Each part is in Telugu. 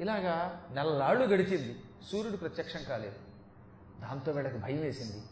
ఇలాగా నెలలాళ్ళు గడిచింది. సూర్యుడు ప్రత్యక్షం కాలేదు. దాంతో వీళ్ళకి భయం వేసింది.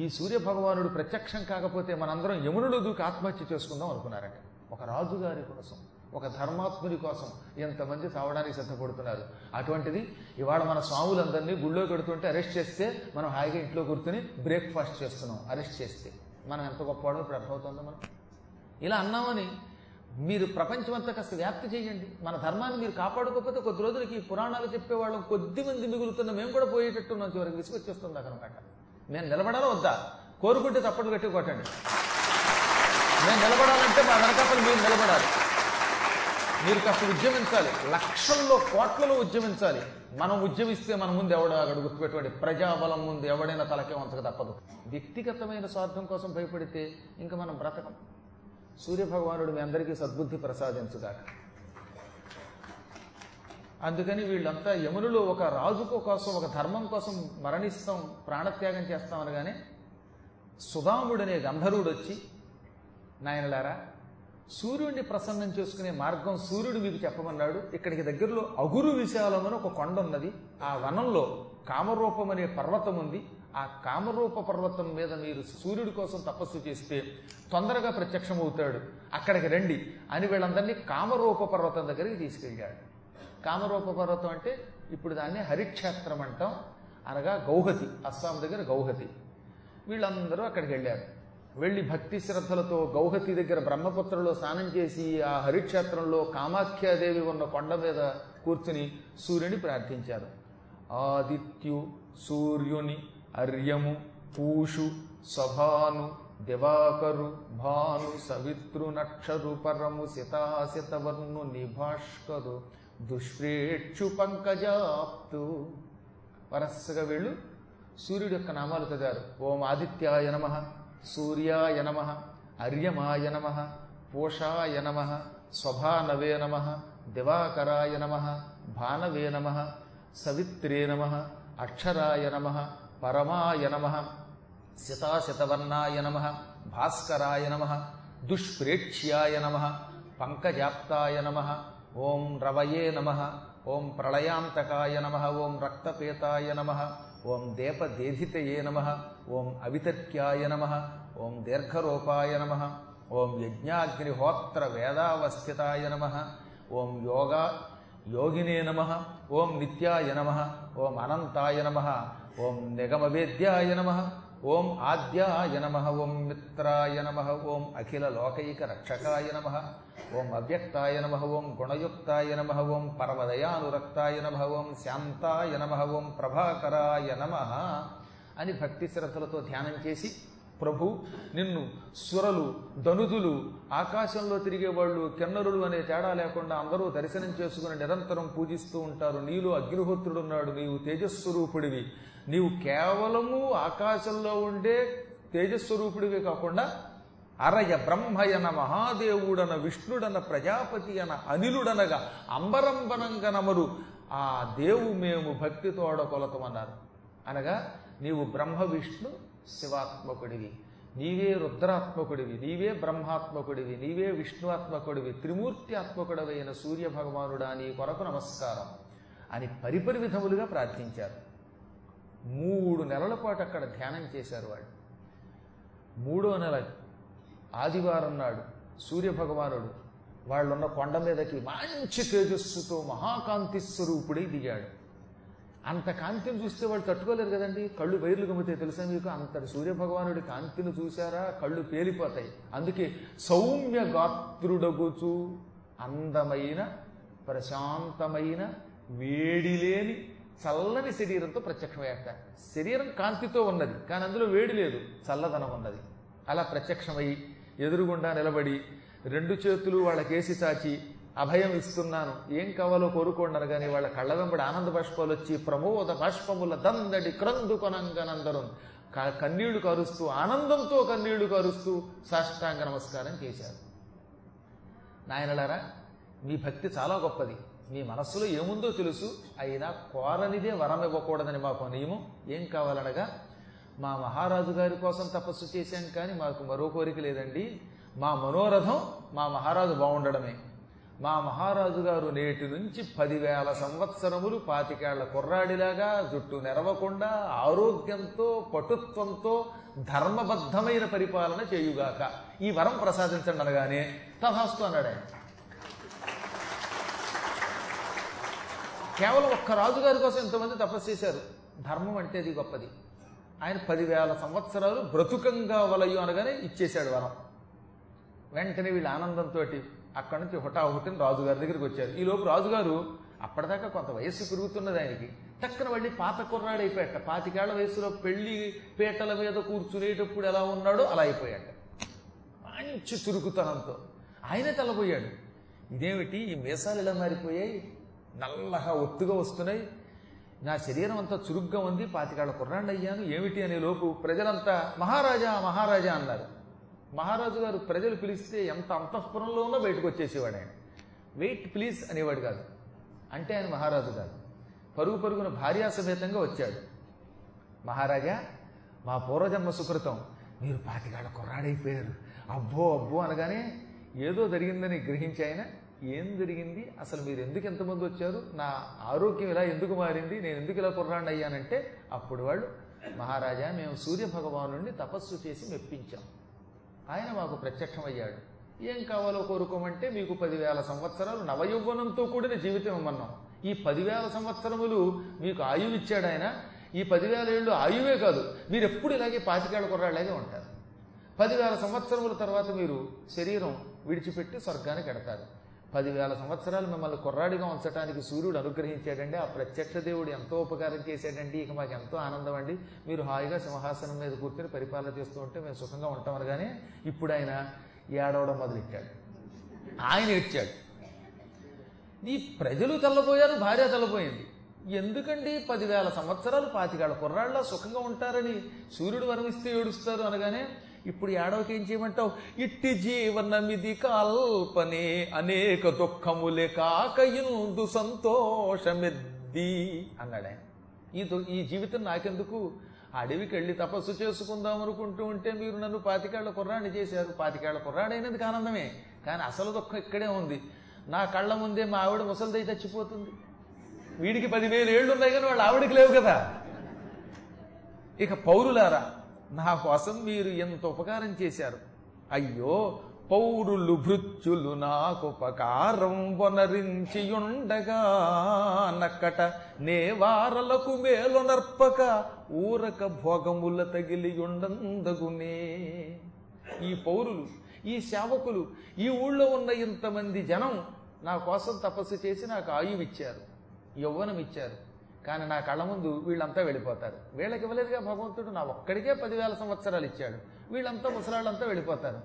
ఈ సూర్య భగవానుడు ప్రత్యక్షం కాకపోతే మనందరం యమునుడు దూకి ఆత్మహత్య చేసుకుందాం అనుకున్నారట. ఒక రాజుగారి కోసం ఒక ధర్మాత్ముని కోసం ఎంతమంది చావడానికి సిద్ధపడుతున్నారు. అటువంటిది ఇవాళ మన స్వాములందరినీ గుళ్ళో కడుతుంటే అరెస్ట్ చేస్తే మనం హాయిగా ఇంట్లో కూర్చుని బ్రేక్ఫాస్ట్ చేస్తున్నాం. అరెస్ట్ చేస్తే. మనం ఎంత గొప్పవాడో ఇప్పుడు అర్థమవుతుందో మనం ఇలా అన్నామని మీరు ప్రపంచమంతా కాస్త వ్యాప్తి చేయండి. మన ధర్మాన్ని మీరు కాపాడుకోకపోతే కొద్ది రోజులకి ఈ పురాణాలు చెప్పేవాళ్ళం కొద్ది మంది మిగులుతున్న మేము కూడా పోయేటట్టున్నాం చివరికి విసుకొచ్చేస్తుంది అనమాట నేను నిలబడాలో వద్దా? కోరుకుంటే తప్పట్లు గట్టి కొట్టండి. నేను నిలబడాలంటే మా వెనకాపలు మీరు నిలబడాలి. మీరు కాస్త ఉద్యమించాలి. లక్షల్లో కోట్లలో ఉద్యమించాలి. మనం ఉద్యమిస్తే మన ముందు ఎవడు అక్కడ గుర్తుపెట్టుకోండి. ప్రజాబలం ముందు ఎవడైనా తలకే వంచక తప్పదు. వ్యక్తిగతమైన స్వార్థం కోసం భయపడితే ఇంకా మనం బ్రతకం. సూర్యభగవానుడు మీ అందరికీ సద్బుద్ధి ప్రసాదించుగాక. అందుకని వీళ్ళంతా యమునులు ఒక రాజుకు కోసం ఒక ధర్మం కోసం మరణిస్తాం ప్రాణత్యాగం చేస్తాం అనగానే సుధాముడనే గంధర్వుడు వచ్చి నాయనలారా సూర్యుడిని ప్రసన్నం చేసుకునే మార్గం సూర్యుడు మీకు చెప్పమన్నాడు. ఇక్కడికి దగ్గరలో అగురు విశాలం అని ఒక కొండ ఉన్నది. ఆ వనంలో కామరూపం అనే పర్వతం ఉంది ఆ కామరూప పర్వతం మీద మీరు సూర్యుడి కోసం తపస్సు చేస్తే తొందరగా ప్రత్యక్షమవుతాడు. అక్కడికి రండి. అని వీళ్ళందరినీ కామరూప పర్వతం దగ్గరికి తీసుకెళ్ళాడు. కామరూప పర్వతం అంటే ఇప్పుడు దాన్ని హరిక్షేత్రం అంటాం. అనగా గౌహతి. అస్సాం దగ్గర గౌహతి. వీళ్ళందరూ అక్కడికి వెళ్ళారు. వెళ్ళి భక్తి శ్రద్ధలతో గౌహతి దగ్గర బ్రహ్మపుత్రలో స్నానం చేసి ఆ హరిక్షేత్రంలో కామాఖ్యాదేవి ఉన్న కొండ మీద కూర్చుని సూర్యుని ప్రార్థించారు. ఆదిత్యు సూర్యుని అర్యము పూషు సభాను దివాకరు భాను సవితృ నక్షరు పరము సితాసితవర్ణు నిభాష్కరు దుష్ప్రేక్షు పంకజాప్తు వరసగా వీళ్ళు సూర్యుడి యొక్క నామాలు చదివారు ఓం ఆదిత్యాయ నమ సూర్యాయ నమ అర్యమాయ నమ పూషాయ నమ స్వభానవే నమ దివాకరాయ నమ భానవే నమ సవిత్రే నమ అక్షరాయ నమ परमाय नमः शाशितवर्णाय नमः भास्कराय नमः दुष्प्रेक्ष्याय नमः पङ्कजाप्ताय नमः ॐ रवये नमः ॐ प्रलयान्तकाय नमः ॐ रक्तपेताय नमः ॐ देपदेधितये नमः ॐ अवितर्क्याय नमः ॐ दीर्घरूपाय नमः ॐ यज्ञाग्निहोत्रवेदावस्थिताय नमः ॐ योगा योगिने नमः ॐ नित्याय नमः ॐ अनन्ताय नमः ఓం నిగమవేద్యాయ నమ. ఓం ఆద్యాయ నమ. ఓం మిత్రాయ నమ. ఓం అఖిల లోకైక రక్షకాయ నమ. ఓం అవ్యక్తాయ నమ. ఓం గుణయుక్తాయ నమ. ఓం పర్వదయానురక్తాయ నమ. ఓం శాంతాయ నమ. ఓం ప్రభాకరాయ నమ అని భక్తి శ్రద్ధలతో ధ్యానం చేసి ప్రభు నిన్ను సురలు ధనుదులు ఆకాశంలో తిరిగేవాళ్ళు కిన్నరులు అనే తేడా లేకుండా అందరూ దర్శనం చేసుకుని నిరంతరం పూజిస్తూ ఉంటారు. నీలో అగ్నిహోత్రుడున్నాడు. నీవు తేజస్వరూపుడివి. నీవు కేవలము ఆకాశంలో ఉండే తేజస్వరూపుడివే కాకుండా అరయ బ్రహ్మయన మహాదేవుడన విష్ణుడన ప్రజాపతి అన అనిలుడనగా అంబరంబనంగనమరు ఆ దేవు మేము భక్తితోడ కొలతమన్నారు. అనగా నీవు బ్రహ్మ విష్ణు శివాత్మకుడివి. నీవే రుద్రాత్మకుడివి. నీవే బ్రహ్మాత్మకుడివి. నీవే విష్ణువాత్మకుడివి. త్రిమూర్తి ఆత్మకుడవైన సూర్య భగవానుడా నీ కొరకు నమస్కారం అని పరిపరి విధములుగా ప్రార్థించారు. మూడు నెలల పాటు అక్కడ ధ్యానం చేశారు వాళ్ళు. మూడో నెల ఆదివారం నాడు సూర్యభగవానుడు వాళ్ళున్న కొండ మీదకి మంచి తేజస్సుతో మహాకాంతి స్వరూపుడై దిగాడు. అంత కాంతిని చూస్తే వాళ్ళు తట్టుకోలేరు కదండి. కళ్ళు బయర్లు గమ్మితే తెలుసా మీకు? అంతటి సూర్యభగవానుడి కాంతిని చూశారా? కళ్ళు పేలిపోతాయి. అందుకే సౌమ్య గాత్రుడగుచు అందమైన ప్రశాంతమైన వేడిలేని చల్లని శరీరంతో ప్రత్యక్షమయ్యాక శరీరం కాంతితో ఉన్నది కానీ అందులో వేడి లేదు చల్లదనం ఉన్నది. అలా ప్రత్యక్షమై ఎదురుగుండా నిలబడి రెండు చేతులు వాళ్ళకేసి చాచి అభయం ఇస్తున్నాను ఏం కావాలో కోరుకోండి కానీ వాళ్ళ కళ్ళ వెంబడి ఆనంద బాష్పాలు వచ్చి ప్రమోద బాష్పముల దందడి క్రందు కొనంగనందరు కన్నీళ్ళు కరుస్తూ ఆనందంతో కన్నీళ్ళు కరుస్తూ సాష్టాంగ నమస్కారం చేశారు. నాయనలారా మీ భక్తి చాలా గొప్పది. మీ మనస్సులో ఏముందో తెలుసు. అయినా కోరనిదే వరం ఇవ్వకూడదని మాకు నియమం. ఏం కావాలనగా మా మహారాజు గారి కోసం తపస్సు చేశాం కానీ మాకు మరో కోరిక లేదండి. మా మనోరథం మా మహారాజు బాగుండడమే మా మహారాజు గారు నేటి నుంచి పదివేల సంవత్సరములు పాతికేళ్ళ కుర్రాడిలాగా జుట్టు నెరవకుండా ఆరోగ్యంతో పటుత్వంతో ధర్మబద్ధమైన పరిపాలన చేయుగాక. ఈ వరం ప్రసాదించండి అనగానే తథాస్తు అన్నాడు ఆయన కేవలం ఒక్క రాజుగారి కోసం ఎంతమంది తపస్సు చేశారు. ధర్మం అంటే అది గొప్పది. ఆయన పదివేల సంవత్సరాలు బ్రతుకంగా వలయు అనగానే ఇచ్చేశాడు వరం. వెంటనే వీళ్ళ ఆనందంతో అక్కడి నుంచి హుటాహుటిని రాజుగారి దగ్గరికి వచ్చారు. ఈలోపు రాజుగారు అప్పటిదాకా కొంత వయస్సు పెరుగుతున్నది ఆయనకి. టక్కన వెళ్ళి పాత కుర్రాడైపోయాట పాతికేళ్ళ వయసులో పెళ్ళి పీటల మీద కూర్చునేటప్పుడు ఎలా ఉన్నాడో అలా అయిపోయాట మంచి చురుకుతనంతో. ఆయనే తెల్లబోయాడు. ఇదేమిటి? ఈ మీసాలు ఇలా మారిపోయాయి? నల్లగా ఒత్తుగా వస్తున్నాయి. నా శరీరం అంతా చురుగ్గా ఉంది పాతికాళ్ళ కుర్రాండి అయ్యాను. ఏమిటి అనే లోపు ప్రజలంతా మహారాజా మహారాజా అన్నారు. మహారాజు గారు ప్రజలు పిలిస్తే ఎంత అంతఃపురంలో ఉన్నా బయటకు వచ్చేసేవాడు ఆయన. వెయిట్ ప్లీజ్ అనేవాడు కాదు. అంటే ఆయన మహారాజు గారు పరుగు పరుగున భార్యాసమేతంగా వచ్చాడు. మహారాజా మా పూర్వజన్మ సుకృతం. మీరు పాతికాళ్ళ కుర్రాడైపోయారు. అబ్బో అబ్బో అనగానే ఏదో జరిగిందని గ్రహించి ఆయన ఏం జరిగింది? అసలు మీరు ఎందుకు ఎంతమంది వచ్చారు? నా ఆరోగ్యం ఇలా ఎందుకు మారింది? నేను ఎందుకు ఇలా కుర్రాండి అయ్యానంటే అప్పుడు వాళ్ళు మహారాజా మేము సూర్య భగవాను తపస్సు చేసి మెప్పించాం. ఆయన మాకు ప్రత్యక్షమయ్యాడు. ఏం కావాలో కోరుకోమంటే మీకు పదివేల సంవత్సరాలు నవయౌవనంతో కూడిన జీవితం ఇమ్మన్నాం. ఈ పదివేల సంవత్సరములు మీకు ఆయువు ఇచ్చాడు ఆయన. ఈ పదివేల ఏళ్ళు ఆయువే కాదు మీరు ఎప్పుడు ఇలాగే పాతికేళ్ళ కుర్రాళ్ళగే ఉంటారు. పదివేల సంవత్సరముల తర్వాత మీరు శరీరం విడిచిపెట్టి స్వర్గానికి ఎడతారు పదివేల సంవత్సరాలు మిమ్మల్ని కుర్రాడిగా ఉంచడానికి సూర్యుడు అనుగ్రహించాడండి. ఆ ప్రత్యక్ష దేవుడు ఎంతో ఉపకారం చేశాడండి. ఇక మాకు ఎంతో ఆనందం అండి. మీరు హాయిగా సింహాసనం మీద కూర్చొని పరిపాలన చేస్తూ ఉంటే మేము సుఖంగా ఉంటాం అనగానే ఇప్పుడు ఆయన ఏడవడం మొదలెట్టాడు. ఆయన ఏడ్చాడు. ఈ ప్రజలు తెల్లబోయారు భార్య తెల్లబోయింది. ఎందుకండి పదివేల సంవత్సరాలు పాతికాళ్ళ కుర్రాళ్ళ సుఖంగా ఉంటారని సూర్యుడు వరమిస్తే ఏడుస్తారు అనగానే ఇప్పుడు ఏడవకి ఏం చేయమంటావు? ఇట్టి జీవనమిది కల్పనే అనేక దుఃఖములే కాక ఇందు సంతోషమెద్ది అన్నాడు ఆయన ఈ దు- ఈ జీవితం నాకెందుకు? అడవికి వెళ్ళి తపస్సు చేసుకుందాం అనుకుంటూ ఉంటే మీరు నన్ను పాతికేళ్ళ కుర్రాడి చేశారు. పాతికేళ్ళ కుర్రాడైనందుకు ఆనందమే. కానీ అసలు దుఃఖం ఇక్కడే ఉంది. నా కళ్ళ ముందే మా ఆవిడ ముసలిదై చచ్చిపోతుంది. వీడికి పదివేలు ఏళ్ళు ఉన్నాయి కానీ వాళ్ళు ఆవిడకి లేవు కదా. ఇక పౌరులారా నా కోసం మీరు ఎంత ఉపకారం చేశారు? అయ్యో పౌరులు భృత్యులు నాకు ఉపకారం వనరించి ఉండగా నక్కట నే వారలకు మేలు నర్పక ఊరక భోగముల తగిలి ఉండందగునే ఈ పౌరులు ఈ సేవకులు ఈ ఊళ్ళో ఉన్న ఇంతమంది జనం నా కోసం తపస్సు చేసి నాకు ఆయువిచ్చారు ఇచ్చారు ఇచ్చారు కానీ నా కళ్ళ ముందు వీళ్ళంతా వెళ్ళిపోతారు. వీళ్ళకి ఇవ్వలేదుగా భగవంతుడు నా ఒక్కడికే పదివేల సంవత్సరాలు ఇచ్చాడు. వీళ్ళంతా ముసలాళ్ళంతా వెళ్ళిపోతారు.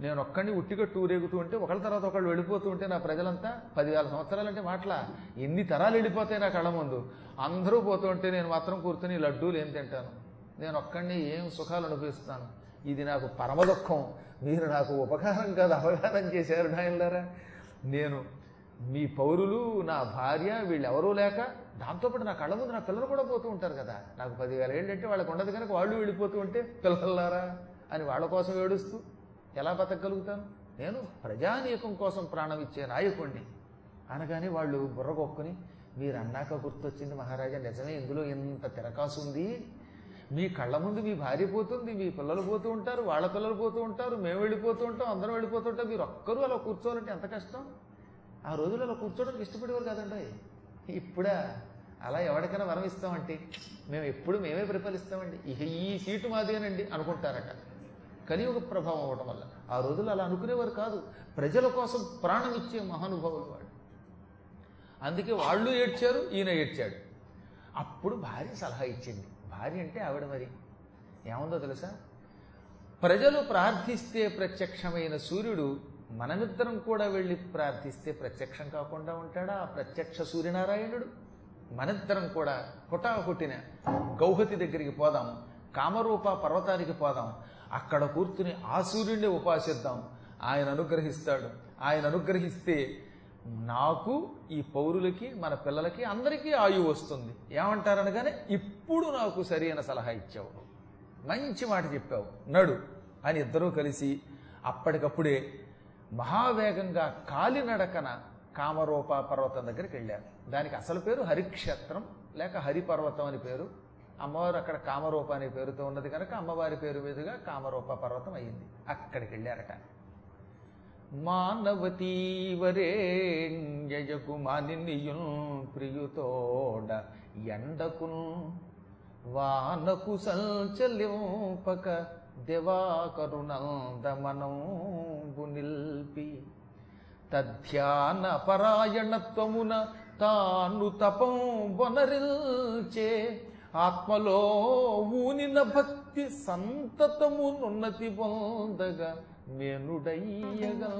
నేను ఒక్కడిని ఉట్టిగా టూరేగుతూ ఉంటే ఒకళ్ళ తర్వాత ఒకళ్ళు వెళ్ళిపోతూ ఉంటే నా ప్రజలంతా పదివేల సంవత్సరాలు అంటే మాటల? ఎన్ని తరాలు వెళ్ళిపోతాయి నా కళ్ళ ముందు? అందరూ పోతూ ఉంటే నేను మాత్రం కూర్చొని లడ్డూలు ఏం తింటాను? నేను ఒక్కడిని ఏం సుఖాలు అనుభవిస్తాను? ఇది నాకు పరమ దుఃఖం. మీరు నాకు ఉపకారం కాదు అవగాహన చేశారు నాయనలారా నేను మీ పౌరులు నా భార్య వీళ్ళెవరూ లేక దాంతోపాటు నా కళ్ళ ముందు నా పిల్లలు కూడా పోతూ ఉంటారు కదా. నాకు పదివేల ఏంటంటే వాళ్ళకు ఉండదు కనుక వాళ్ళు వెళ్ళిపోతూ ఉంటే పిల్లలారా అని వాళ్ళ కోసం ఏడుస్తూ ఎలా బతకగలుగుతాను? నేను ప్రజానీకం కోసం ప్రాణం ఇచ్చే నాయకుణ్ణి. అనగానే వాళ్ళు బుర్రగొక్కుని మీరు అన్నాక గుర్తొచ్చింది మహారాజా నిజమే ఇందులో ఇంత తిరకాసు ఉంది. మీ కళ్ళ ముందు మీ భార్య పోతుంది మీ పిల్లలు పోతూ ఉంటారు వాళ్ళ పిల్లలు పోతూ ఉంటారు మేము వెళ్ళిపోతూ ఉంటాం అందరం వెళ్ళిపోతూ ఉంటాం మీరు ఒక్కరూ అలా కూర్చోవాలంటే ఎంత కష్టం? ఆ రోజుల్లో అలా కూర్చోవడానికి ఇష్టపడేవారు కాదండి. ఇప్పుడా? అలా ఎవరికైనా వరం ఇస్తామంటే? మేము ఎప్పుడు మేమే పరిపాలిస్తామండి ఇక ఈ సీటు మాదేనండి అనుకుంటారట. కలియుగ ప్రభావం అవడం వల్ల. ఆ రోజుల్లో అలా అనుకునేవారు కాదు. ప్రజల కోసం ప్రాణం ఇచ్చే మహానుభావులు వాడు అందుకే వాళ్ళు ఏడ్చారు ఈయన ఏడ్చాడు. అప్పుడు భార్య సలహా ఇచ్చింది. భార్య అంటే ఆవిడ మరి. ఏముందో తెలుసా? ప్రజలు ప్రార్థిస్తే ప్రత్యక్షమైన సూర్యుడు మనమిద్దరం కూడా వెళ్ళి ప్రార్థిస్తే ప్రత్యక్షం కాకుండా ఉంటాడా? ఆ ప్రత్యక్ష సూర్యనారాయణుడు? మనిద్దరం కూడా హుటాహుటిన గౌహతి దగ్గరికి పోదాం. కామరూప పర్వతానికి పోదాం. అక్కడ కూర్చుని ఆ సూర్యుడిని ఉపాసిద్దాం. ఆయన అనుగ్రహిస్తాడు. ఆయన అనుగ్రహిస్తే నాకు ఈ పౌరులకి మన పిల్లలకి అందరికీ ఆయువు వస్తుంది. ఏమంటారనగానే ఇప్పుడు నాకు సరైన సలహా ఇచ్చావు. మంచి మాట చెప్పావు. నడు అని ఇద్దరూ కలిసి అప్పటికప్పుడే మహావేగంగా కాలినడకన కామరూప పర్వతం దగ్గరికి వెళ్ళారు దానికి అసలు పేరు హరిక్షేత్రం లేక హరిపర్వతం అని పేరు. అమ్మవారు అక్కడ కామరూప అనే పేరుతో ఉన్నది కనుక అమ్మవారి పేరు మీదుగా కామరూప పర్వతం అయింది. అక్కడికి వెళ్ళారట. మానవతీవరేణ్యకు ప్రియుతోడ ఎండకును వానకు సంచలింపక దివాకరుణందమనంబు నిల్పి. తధ్యాన పరాయణత్వమున తాను తపం వనరిల్చే ఆత్మలో ఊనిన భక్తి సంతతమునున్నతి పొందగా మేనుడయ్యగా.